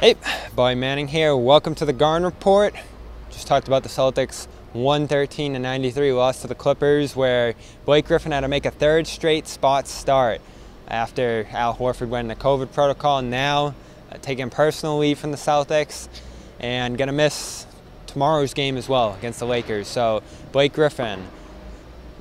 Hey, Bobby Manning here. Welcome to the Garden Report. Just talked about the Celtics 113 to 93 loss to the Clippers, where Blake Griffin had to make a third straight spot start after Al Horford went in the COVID protocol. Now uh, taking personal leave from the Celtics and gonna miss tomorrow's game as well against the Lakers. So Blake Griffin,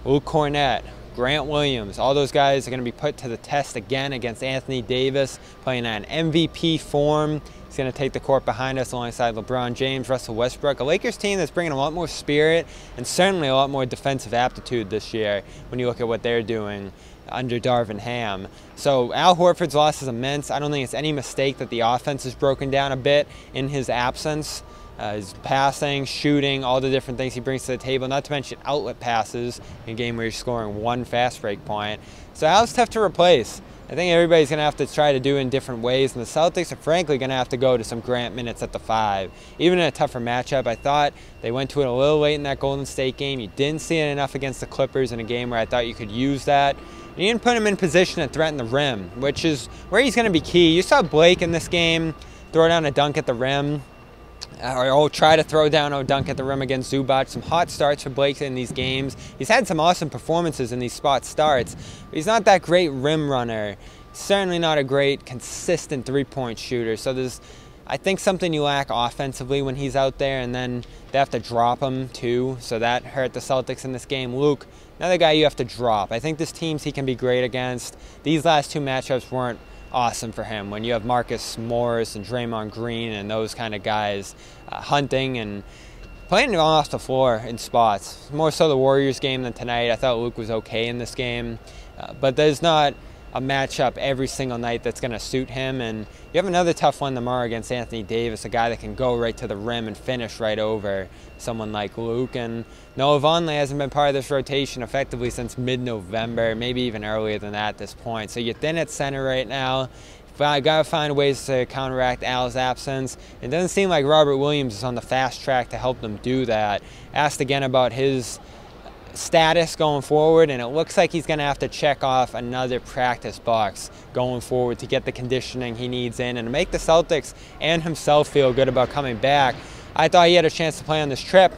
Luke Kornet, Grant Williams, all those guys are going to be put to the test again against Anthony Davis, playing an MVP form. He's going to take the court behind us alongside LeBron James, Russell Westbrook, a Lakers team that's bringing a lot more spirit and certainly a lot more defensive aptitude this year when you look at what they're doing under Darvin Ham. So Al Horford's loss is immense. I don't think it's any mistake that the offense is broken down a bit in his absence. Uh, his passing, shooting, all the different things he brings to the table, not to mention outlet passes in a game where you're scoring one fast break point. So Al's tough to replace. I think everybody's going to have to try to do in different ways, and the Celtics are frankly going to have to go to some Grant minutes at the five. Even in a tougher matchup, I thought they went to it a little late in that Golden State game. You didn't see it enough against the Clippers in a game where I thought you could use that. You didn't put him in position to threaten the rim, which is where he's going to be key. You saw Blake in this game throw down a dunk at the rim oh, try to throw down a dunk at the rim against Zubac. Some hot starts for Blake in these games. He's had some awesome performances in these spot starts. But he's not that great rim runner. Certainly not a great consistent three-point shooter. So there's, I think, something you lack offensively when he's out there, and then they have to drop him too. So that hurt the Celtics in this game. Luke, another guy you have to drop. I think this teams he can be great against. These last two matchups weren't awesome for him when you have Marcus Morris and Draymond Green and those kind of guys uh, hunting and playing off the floor in spots. More so the Warriors game than tonight. I thought Luke was okay in this game, uh, but there's not a matchup every single night that's going to suit him. And you have another tough one tomorrow against Anthony Davis, a guy that can go right to the rim and finish right over someone like Luke. And Noah Vonleh hasn't been part of this rotation effectively since mid-November, maybe even earlier than that at this point. So you're thin at center right now. I gotta find ways to counteract Al's absence. It doesn't seem like Robert Williams is on the fast track to help them do that. Asked again about his status going forward, and it looks like he's going to have to check off another practice box going forward to get the conditioning he needs in and to make the Celtics and himself feel good about coming back. I thought he had a chance to play on this trip.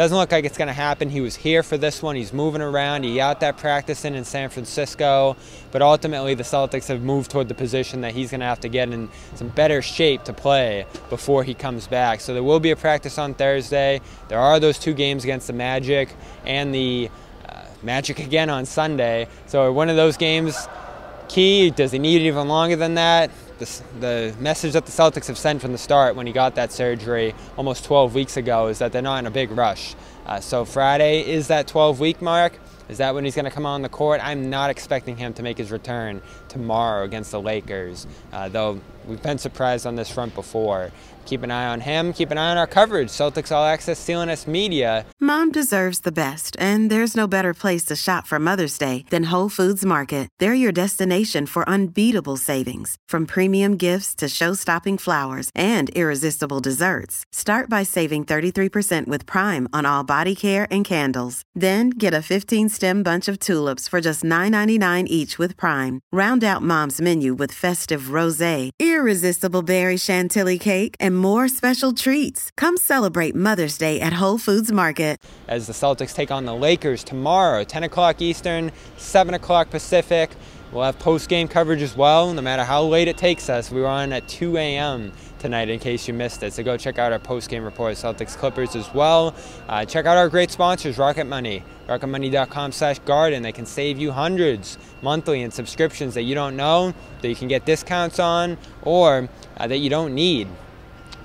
Doesn't look like it's going to happen. He was here for this one. He's moving around. He out that practicing in San Francisco. But ultimately, the Celtics have moved toward the position that he's going to have to get in some better shape to play before he comes back. So there will be a practice on Thursday. There are those two games against the Magic and the uh, Magic again on Sunday. So one of those games key? Does he need even longer than that? The, the, message that the Celtics have sent from the start when he got that surgery almost 12 weeks ago is that they're not in a big rush. Uh, so Friday is that 12 week mark. Is that when he's going to come on the court? I'm not expecting him to make his return tomorrow against the Lakers, uh, though we've been surprised on this front before. Keep an eye on him. Keep an eye on our coverage. Celtics All Access CLNS Media. Mom deserves the best, and there's no better place to shop for Mother's Day than Whole Foods Market. They're your destination for unbeatable savings, from premium gifts to show-stopping flowers and irresistible desserts. Start by saving 33% with Prime on all body care and candles. Then get a 15-stem bunch of tulips for just $9.99 each with Prime. Round out Mom's menu with festive rosé, irresistible berry chantilly cake, and more special treats. Come celebrate Mother's Day at Whole Foods Market. As the Celtics take on the Lakers tomorrow, 10 o'clock Eastern, 7 o'clock Pacific. We'll have post game coverage as well, no matter how late it takes us. We were on at 2 a.m. tonight in case you missed it. So go check out our post game report, Celtics Clippers as well. Uh, check out our great sponsors, Rocket Money, rocketmoney.com slash garden. They can save you hundreds monthly in subscriptions that you don't know, that you can get discounts on, or uh, that you don't need.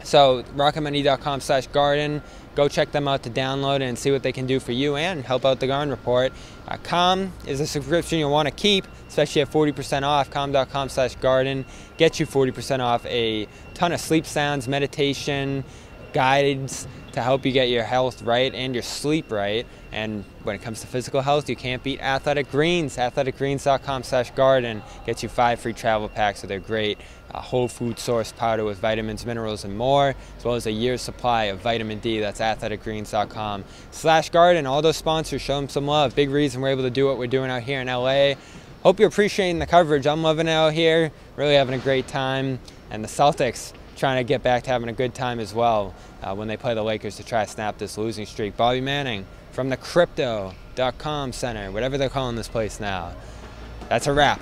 So rocketmoney.com slash garden. Go check them out to download and see what they can do for you and help out the Garden Report. Uh, Calm is a subscription you'll want to keep, especially at 40% off. Calm.com slash garden gets you 40% off a ton of sleep sounds, meditation, guides to help you get your health right and your sleep right. And when it comes to physical health, you can't beat Athletic Greens. AthleticGreens.com slash garden gets you five free travel packs with their great uh, whole food source powder with vitamins, minerals, and more, as well as a year's supply of vitamin D. That's athleticgreens.com slash garden. All those sponsors, show them some love. Big reason we're able to do what we're doing out here in LA. Hope you're appreciating the coverage. I'm loving it out here, really having a great time. And the Celtics trying to get back to having a good time as well uh, when they play the Lakers to try to snap this losing streak. Bobby Manning from the crypto.com center, whatever they're calling this place now. That's a wrap.